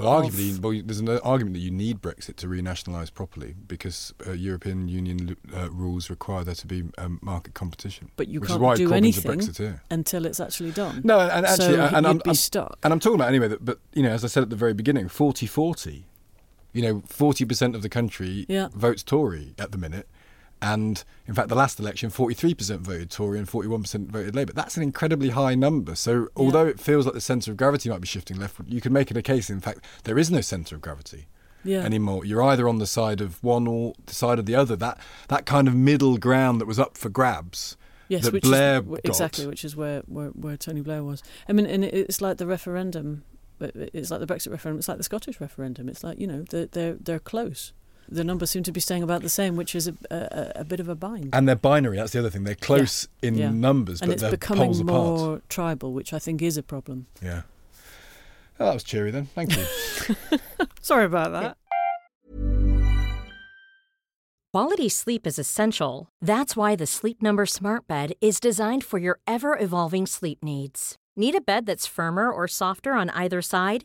Well, arguably, well, there's an argument that you need Brexit to renationalise properly because uh, European Union uh, rules require there to be um, market competition. But you can't do anything until it's actually done. No, and actually, so and I'm, be I'm- stuck. And I'm talking about anyway that, but you know, as I said at the very beginning, 40-40. You know, forty percent of the country Yeah. votes Tory at the minute, and in fact, the last election, forty-three percent voted Tory and forty-one percent voted Labour. That's an incredibly high number. So, although it feels like the centre of gravity might be shifting left, you can make it a case. In fact, there is no centre of gravity Yeah. anymore. You're either on the side of one or the side of the other. That that kind of middle ground that was up for grabs. Yes, which Blair is, got. exactly, which is where, where, where Tony Blair was. I mean, and it's like the referendum. It's like the Brexit referendum. It's like the Scottish referendum. It's like you know they're they're, they're close. The numbers seem to be staying about the same, which is a, a, a bit of a bind. And they're binary. That's the other thing. They're close in Yeah. numbers, and but they're becoming poles more apart. tribal, which I think is a problem. Yeah. Oh, that was cheery then. Thank you. [laughs] Sorry about that. Quality sleep is essential. That's why the Sleep Number Smart Bed is designed for your ever evolving sleep needs. Need a bed that's firmer or softer on either side?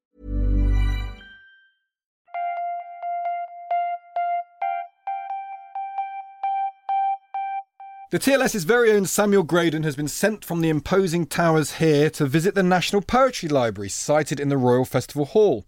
The TLS's very own Samuel Graydon has been sent from the imposing towers here to visit the National Poetry Library, sited in the Royal Festival Hall.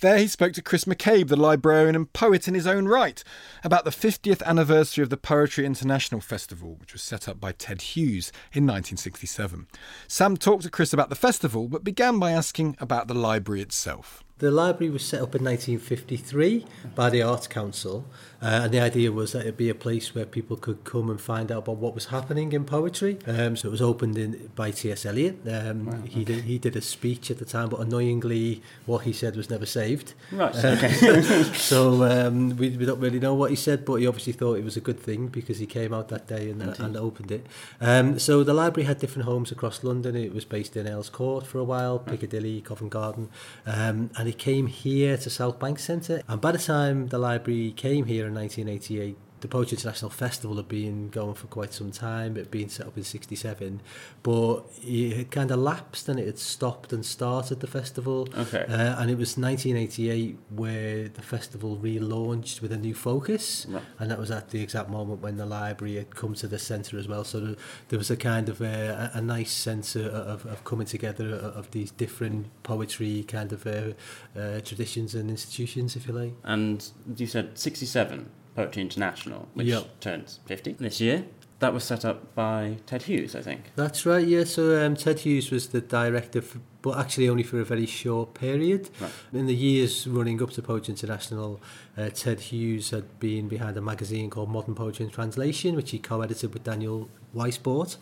There he spoke to Chris McCabe, the librarian and poet in his own right, about the 50th anniversary of the Poetry International Festival, which was set up by Ted Hughes in 1967. Sam talked to Chris about the festival, but began by asking about the library itself. The library was set up in 1953 by the Arts Council, uh, and the idea was that it'd be a place where people could come and find out about what was happening in poetry. Um, so it was opened in, by T.S. Eliot. Um, wow, he, did, he did a speech at the time, but annoyingly, what he said was never saved. Right, okay. [laughs] so um, we, we don't really know what he said, but he obviously thought it was a good thing because he came out that day and, and opened it. Um, so the library had different homes across London. It was based in Earls Court for a while, Piccadilly, Covent Garden, um, and it came here to South Bank Centre. And by the time the library came here in 1988, the Poetry International Festival had been going for quite some time. It had been set up in 67, but it had kind of lapsed and it had stopped and started the festival. Okay. Uh, and it was 1988 where the festival relaunched with a new focus. Right. And that was at the exact moment when the library had come to the centre as well. So there, was a kind of a, a nice sense of, of, of coming together of these different poetry kind of uh, uh, traditions and institutions, if you like. And you said 67? Poetry International, which Yep. turns 50 this year. That was set up by Ted Hughes, I think. That's right, yeah. So um, Ted Hughes was the director, for, but actually only for a very short period. Right. In the years running up to Poetry International, uh, Ted Hughes had been behind a magazine called Modern Poetry in Translation, which he co-edited with Daniel Weissbort.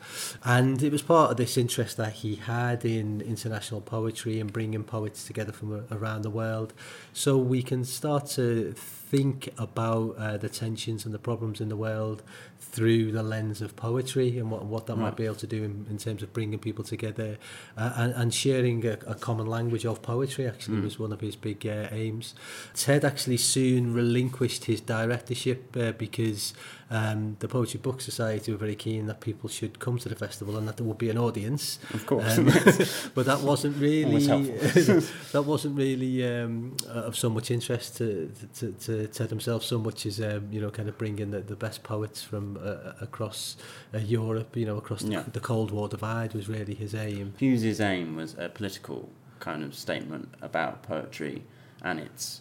And it was part of this interest that he had in international poetry and bringing poets together from around the world. So we can start to think about uh, the tensions and the problems in the world through the lens of poetry and what, what that might be able to do in, in terms of bringing people together uh, and, and sharing a, a common language of poetry actually Mm. was one of his big uh, aims. Ted actually soon relinquished his directorship uh, because um, the Poetry Book Society were very keen that people should come to the festival and that there would be an audience. Of course. Um, [laughs] but that wasn't really [laughs] that wasn't really um, of so much interest to, to, to Ted himself so much as um, you know kind of bringing the, the best poets from uh, across uh, Europe you know across the, Yeah. the Cold War divide was really his aim Hughes's aim was a political kind of statement about poetry and its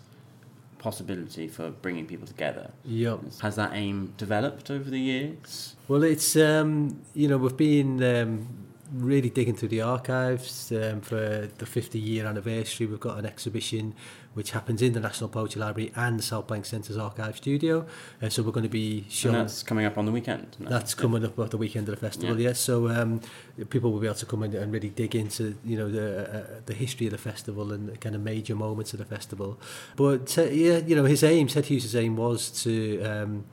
possibility for bringing people together. Yep. Has that aim developed over the years? Well, it's um, you know we've been um, really digging through the archives um, for the 50 year anniversary. We've got an exhibition which happens in the National Poetry Library and the South Bank Centre's archive studio. Uh, so we're going to be showing. And that's coming up on the weekend. No? That's coming up at the weekend of the festival. Yes, yeah. so um, people will be able to come in and really dig into you know the uh, the history of the festival and the kind of major moments of the festival. But uh, yeah, you know his aim, Ted Hughes' aim was to. Um,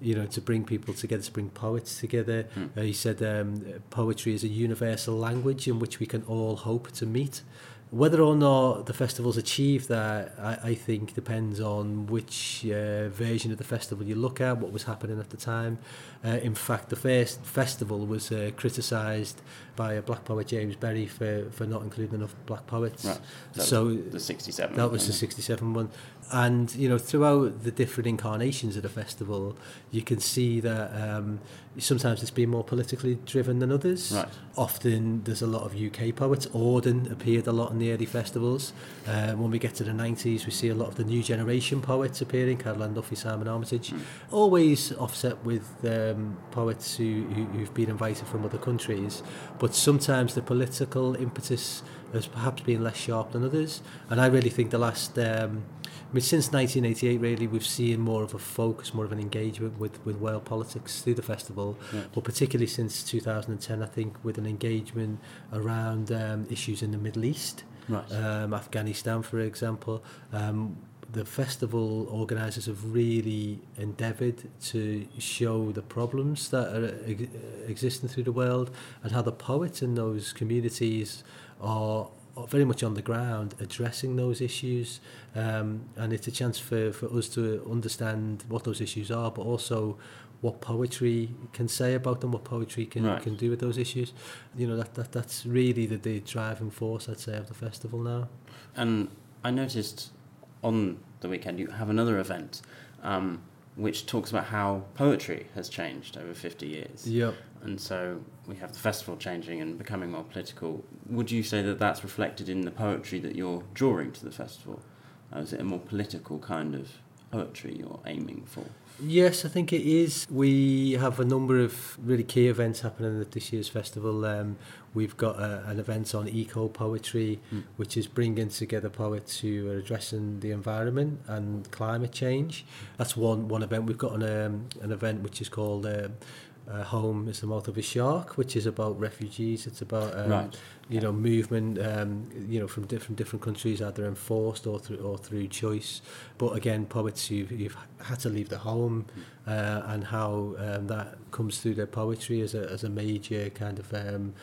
you know, to bring people together, to bring poets together. Mm. Uh, he said um, poetry is a universal language in which we can all hope to meet. Whether or not the festivals achieve that, I, I think depends on which uh, version of the festival you look at, what was happening at the time. Uh, in fact, the first festival was uh, criticised by a black poet, James Berry, for, for not including enough black poets. Right. So the 67. That was the 67 one. And, you know, throughout the different incarnations of the festival, you can see that um, sometimes it's been more politically driven than others. Right. Often there's a lot of UK poets. Auden appeared a lot in the early festivals. Uh, when we get to the 90s, we see a lot of the new generation poets appearing, Carol Ann Duffy, Simon Armitage, mm. always offset with um, poets who, who, who've been invited from other countries. But sometimes the political impetus has perhaps been less sharp than others. And I really think the last... Um, I mean, since 1988, really, we've seen more of a focus, more of an engagement with, with Wales politics through the festival, yeah. but particularly since 2010, I think, with an engagement around um, issues in the Middle East, right. um, Afghanistan, for example. Um, the festival organisers have really endeavoured to show the problems that are ex existing through the world and how the poets in those communities are very much on the ground addressing those issues um, and it's a chance for, for us to understand what those issues are but also what poetry can say about them what poetry can, right. can do with those issues you know that, that that's really the, the driving force I'd say of the festival now and I noticed on the weekend you have another event um, which talks about how poetry has changed over 50 years. Yep. And so we have the festival changing and becoming more political. Would you say that that's reflected in the poetry that you're drawing to the festival? Uh, is it a more political kind of poetry you're aiming for? Yes, I think it is. We have a number of really key events happening at this year's festival. Um, we've got a, an event on eco poetry, mm. which is bringing together poets who are addressing the environment and climate change. That's one one event. We've got an um, an event which is called. Uh, uh, home is the mouth of a shark, which is about refugees. It's about um, right. you know movement, um, you know from different different countries, either enforced or through or through choice. But again, poets who've, who've had to leave their home, uh, and how um, that comes through their poetry as a as a major kind of um,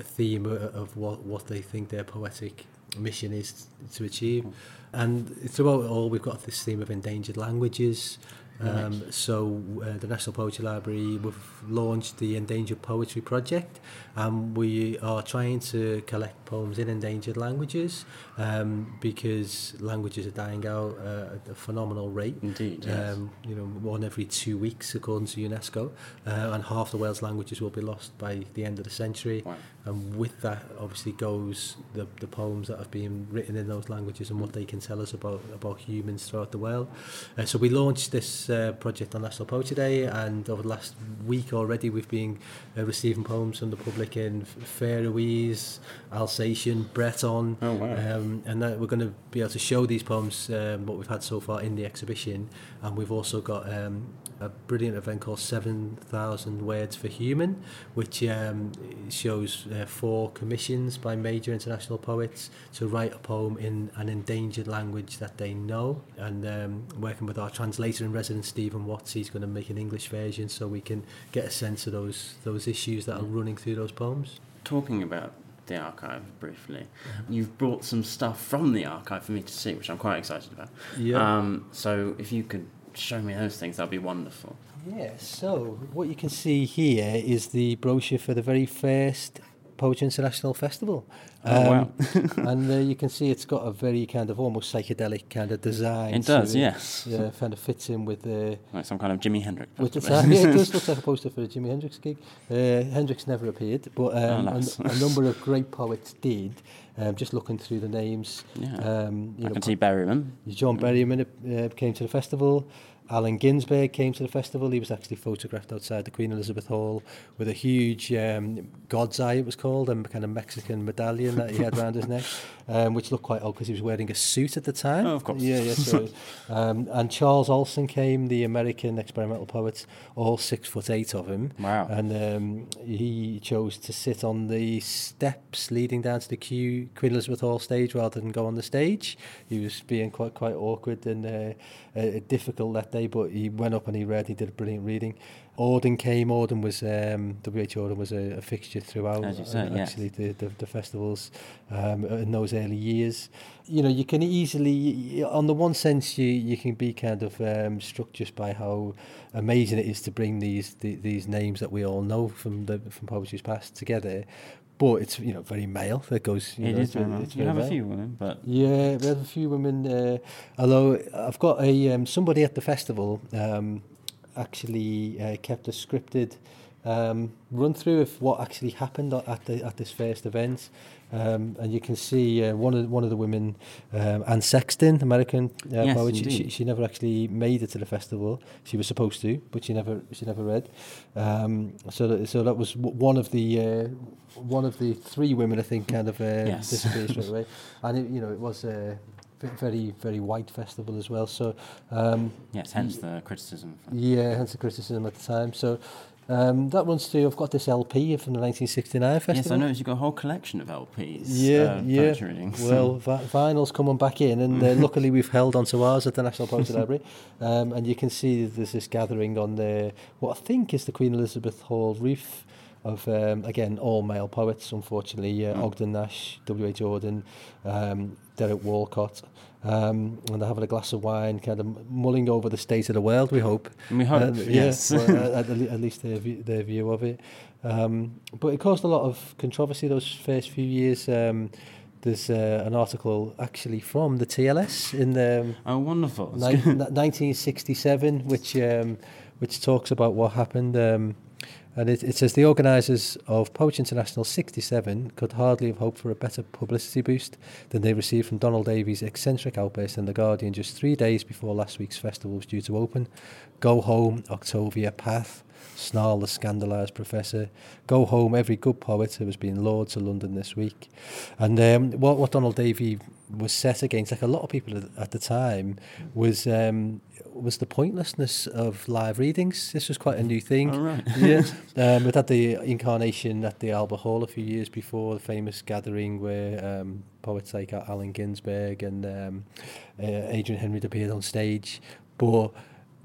theme of what what they think their poetic mission is to achieve. And throughout all, we've got this theme of endangered languages. Um, so uh, the National Poetry Library, we've launched the Endangered Poetry Project and we are trying to collect poems in endangered languages um, because languages are dying out uh, at a phenomenal rate. Indeed, yes. Um, you know, one every two weeks according to UNESCO uh, and half the world's languages will be lost by the end of the century. Wow. And with that obviously goes the, the poems that have been written in those languages and what they can tell us about, about humans throughout the world. Uh, so we launched this uh, project on National Poetry Day and over the last week already we've been uh, receiving poems from the public in Faroese, Alsatian, Breton oh, wow. um, and that we're going to be able to show these poems um, what we've had so far in the exhibition and we've also got um, a brilliant event called 7,000 Words for Human, which um, shows uh, four commissions by major international poets to write a poem in an endangered language that they know. And um, working with our translator in residence, Stephen Watts, he's going to make an English version so we can get a sense of those, those issues that are running through those poems. Talking about the archive briefly. You've brought some stuff from the archive for me to see, which I'm quite excited about. Yeah. Um, so if you could show me those things, that'd be wonderful. Yeah, so what you can see here is the brochure for the very first Poetry International Festival. Oh, um, wow. [laughs] and uh, you can see it's got a very kind of almost psychedelic kind of design. It does, yes. Yeah, kind of fits in with the... Like some kind of Jimi Hendrix. With the, yeah, it [laughs] does look like a poster for a Jimi Hendrix gig. Uh, Hendrix never appeared, but um, oh, nice. a, a number of great poets did. Um, just looking through the names. Yeah. Um, you I know, can see Berryman. John Berryman uh, came to the festival. Allen Ginsberg came to the festival. He was actually photographed outside the Queen Elizabeth Hall with a huge um, God's Eye, it was called, and a kind of Mexican medallion that he had around his neck, [laughs] um, which looked quite odd because he was wearing a suit at the time. Oh, of course. Yeah, yeah. So, [laughs] um, and Charles Olson came, the American experimental poet, all six foot eight of him. Wow. And um, he chose to sit on the steps leading down to the Q, Queen Elizabeth Hall stage rather than go on the stage. He was being quite quite awkward and uh, uh, difficult that day, but he went up and he read. He did a brilliant reading. Auden came. Auden was um, W.H. Auden was a, a fixture throughout. As you say, uh, yes. actually the, the the festivals um, in those early years. You know, you can easily, on the one sense, you you can be kind of um, struck just by how amazing it is to bring these the, these names that we all know from the from poetry's past together. But it's you know very male. That goes. You It know, is very male. You have a few women, but- yeah, we have a few women. Uh, although I've got a um, somebody at the festival um, actually uh, kept a scripted um, run through of what actually happened at the at this first event. Um, and you can see uh, one of one of the women, um, Anne Sexton, American uh, Yes, poet. She, she, she never actually made it to the festival. She was supposed to, but she never she never read. Um, so that, so that was w- one of the uh, one of the three women I think kind of uh, Yes. disappeared straight away. [laughs] And it, you know it was a very very white festival as well. So um, Yes, hence the criticism. yeah, hence the criticism at the time. So um, that runs through. I've got this LP from the 1969 festival. Yes, I noticed you've got a whole collection of LPs. Yeah, uh, yeah. readings. Well, [laughs] vi- vinyl's coming back in, and uh, luckily we've held onto ours at the National Poetry [laughs] Library. Um, and you can see there's this gathering on the what I think is the Queen Elizabeth Hall roof of um, again all male poets. Unfortunately, uh, Mm. Ogden Nash, W. H. Auden, um, Derek Walcott. Um, and they're having a glass of wine, kind of mulling over the state of the world. We hope. We hope, And, yes. Yeah, well, [laughs] at, at least their view, their view of it. Um, but it caused a lot of controversy those first few years. Um, there's uh, an article actually from the TLS in the um, oh wonderful ni- 1967, [laughs] which um, which talks about what happened. And it, it says the organisers of Poetry International 67 could hardly have hoped for a better publicity boost than they received from Donald Davie's eccentric outburst in The Guardian just three days before last week's festival was due to open. Go home, Octavio Paz, snarl the scandalised professor. Go home, every good poet who has been lured to London this week. And um, what, what Donald Davie was set against, like a lot of people at, the time, was um, was the pointlessness of live readings. This was quite a new thing. Oh, right. yeah. [laughs] Um, it had the incarnation at the Albert Hall a few years before, the famous gathering where um, poets like Allen Ginsberg and um, uh, Adrian Henry appeared on stage. But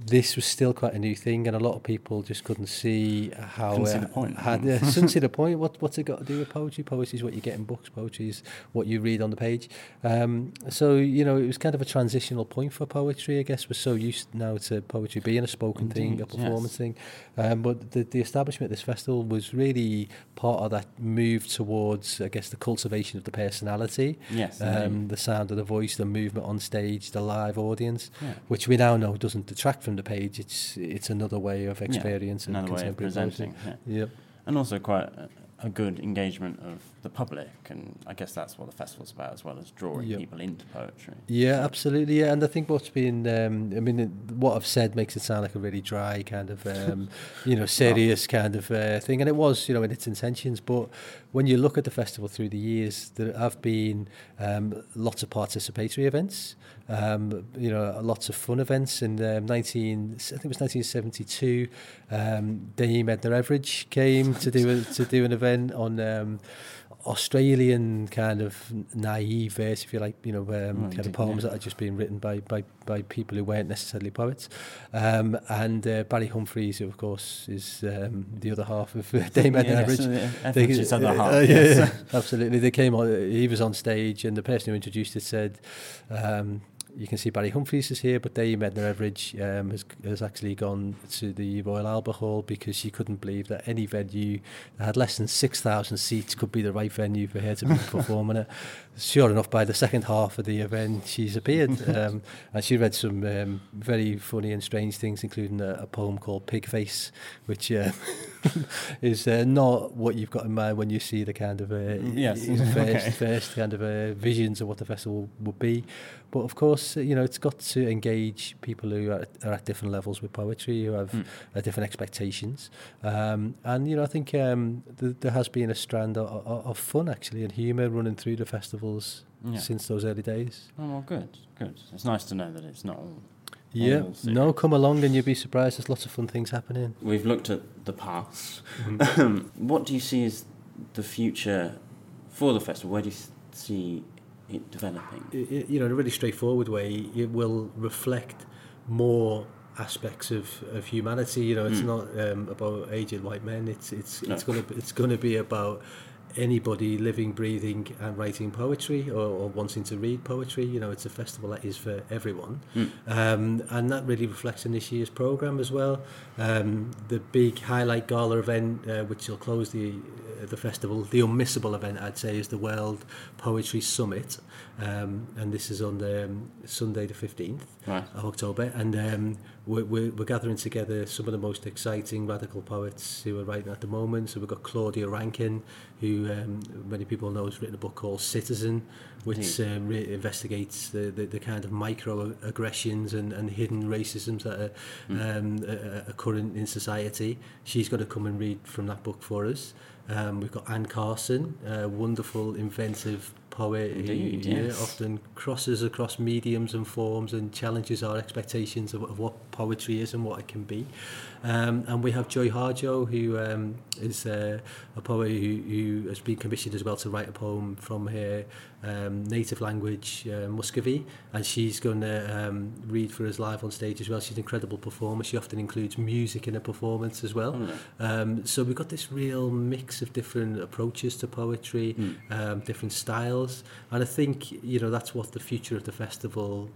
this was still quite a new thing, and a lot of people just couldn't see how Couldn't see the point. Had, uh, [laughs] couldn't see the point. What what's it got to do with poetry? Poetry is what you get in books. Poetry is what you read on the page. Um, so you know, it was kind of a transitional point for poetry. I guess we're so used now to poetry being a spoken thing, a Indeed, performance yes. thing. Um, but the, the establishment of this festival was really part of that move towards, I guess, the cultivation of the personality. Yes, Um, the sound of the voice, the movement on stage, the live audience, Yeah. which we now know doesn't detract from the page. It's it's another way of Yeah, experience and another way of presenting. Yeah. Yep. And also quite a, a good engagement of the public, and I guess that's what the festival's about as well as drawing Yep. people into poetry. Yeah, absolutely. Yeah, and I think what's been, um, I mean, what I've said makes it sound like a really dry kind of, um, [laughs] you know, serious kind of uh, thing, and it was, you know, in its intentions. But when you look at the festival through the years, there have been um, lots of participatory events. Um, you know, lots of fun events. In um, 19, I think it was 1972, um, Dame Edna Everage came to do a, to do an event on. Um, Australian kind of naive verse, if you like, you know, um, kind of poems yeah. that had just been written by, by, by people who weren't necessarily poets. Um, and uh, Barry Humphries, who of course is um, the other half of uh, Dame Edna Yes, Everage. uh, They- Everage's other half, yeah, yes. yeah, [laughs] absolutely. They came on, he was on stage, and the person who introduced it said, um, you can see Barry Humphries is here, but Dame Edna Everage um, has, has actually gone to the Royal Albert Hall because she couldn't believe that any venue that had less than 6,000 seats could be the right venue for her to be [laughs] performing it. Sure enough, by the second half of the event, she's appeared. [laughs] Um, and she read some um, very funny and strange things, including a, a poem called Pig Face, which... Uh, [laughs] is uh, not what you've got in mind when you see the kind of uh, yes. first, okay. first kind of uh, visions of what the festival would be. But of course, you know, it's got to engage people who are, are at different levels with poetry, who have Mm. uh, different expectations. Um, and, you know, I think um, th- there has been a strand of, of, of fun, actually, and humour running through the festivals Yeah. since those early days. Oh, well, good, good. It's nice to know that it's not all. Yeah, all no, come along and you'll be surprised. There's lots of fun things happening. We've looked at the past. Mm-hmm. [laughs] Um, what do you see as the future for the festival? Where do you see it developing? you know, in a really straightforward way, it will reflect more aspects of, of humanity. You know, it's Mm. not um, about aged white men. It's it's No. it's gonna it's gonna be about anybody living, breathing, and writing poetry or, or wanting to read poetry. You know, it's a festival that is for everyone, Mm. um, and that really reflects in this year's program as well. Um, the big highlight gala event, uh, which will close the uh, the festival, the unmissable event, I'd say, is the World Poetry Summit, um, and this is on the um, Sunday the fifteenth Right. of October, and um, we're, we're, we're gathering together some of the most exciting radical poets who are writing at the moment. So we've got Claudia Rankine, who um, many people know has written a book called Citizen, which Indeed. um, re- investigates the, the, the kind of microaggressions and, and hidden racisms that are, Mm. um, are, are current in society. She's going to come and read from that book for us. Um, we've got Anne Carson, a wonderful, inventive poet Indeed, who yes. often crosses across mediums and forms and challenges our expectations of, of what poetry is and what it can be. Um, and we have Joy Harjo, who um, is uh, a poet who, who has been commissioned as well to write a poem from her um, native language, uh, Muscogee, and she's going to um, read for us live on stage as well. She's an incredible performer. She often includes music in her performance as well. Mm. Um, so we've got this real mix of different approaches to poetry, Mm. um, different styles, and I think you know that's what the future of the festival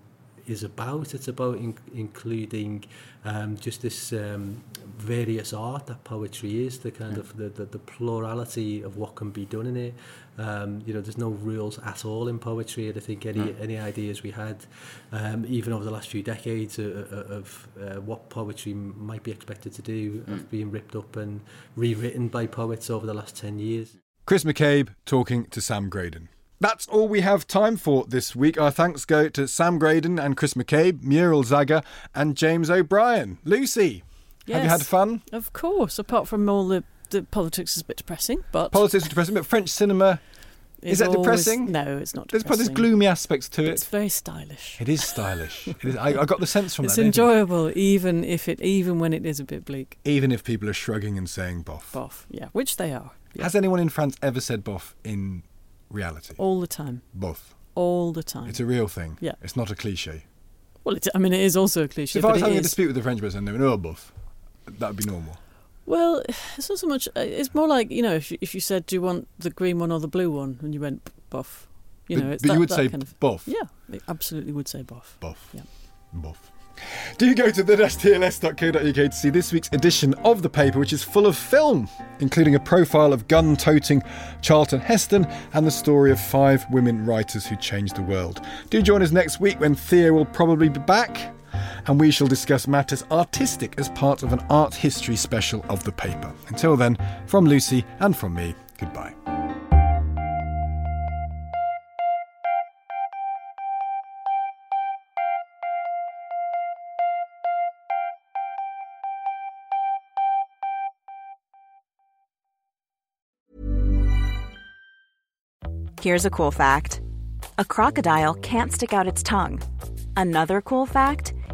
is about. It's about in- including um, just this um, various art that poetry is, the kind Yeah. of the, the, the plurality of what can be done in it. Um, you know, there's no rules at all in poetry, and I think any No. any ideas we had, um, even over the last few decades, uh, uh, of uh, what poetry might be expected to do, Mm. have been ripped up and rewritten by poets over the last ten years. Chris McCabe talking to Sam Graydon. That's all we have time for this week. Our thanks go to Sam Graydon and Chris McCabe, Muriel Zagha, and James O'Brien. Lucy, have you had fun? Of course, apart from all the, the politics is a bit depressing, but Politics is depressing, but French cinema it's is that always- depressing? No, it's not. There's, there's depressing. gloomy aspects to it. It's very stylish. It is stylish. It is, I, I got the sense from It's that. you? enjoyable, even if it, even when it is a bit bleak. Even if people are shrugging and saying boff. Boff, yeah, which they are. Yeah. Has anyone in France ever said boff in reality? all the time, Boff. all the time. It's a real thing. Yeah. It's not a cliche. well, it's, I mean, it is also a cliche. if I was having a dispute with a French person and they went, oh, boff, that would be normal. Well, it's not so much. uh, It's more like you know, if you, if you said, "Do you want the green one or the blue one?" and you went buff, you But- know, it's but you that, would that say kind of boff. Yeah, it absolutely would say buff. Buff. Yeah. Buff. Do you go to the-tls.co.uk to see this week's edition of the paper, which is full of film, including a profile of gun-toting Charlton Heston and the story of five women writers who changed the world. Do join us next week when Theo will probably be back, and we shall discuss matters artistic as part of an art history special of the paper. Until then, from Lucy and from me, goodbye. Here's a cool fact a crocodile can't stick out its tongue. Another cool fact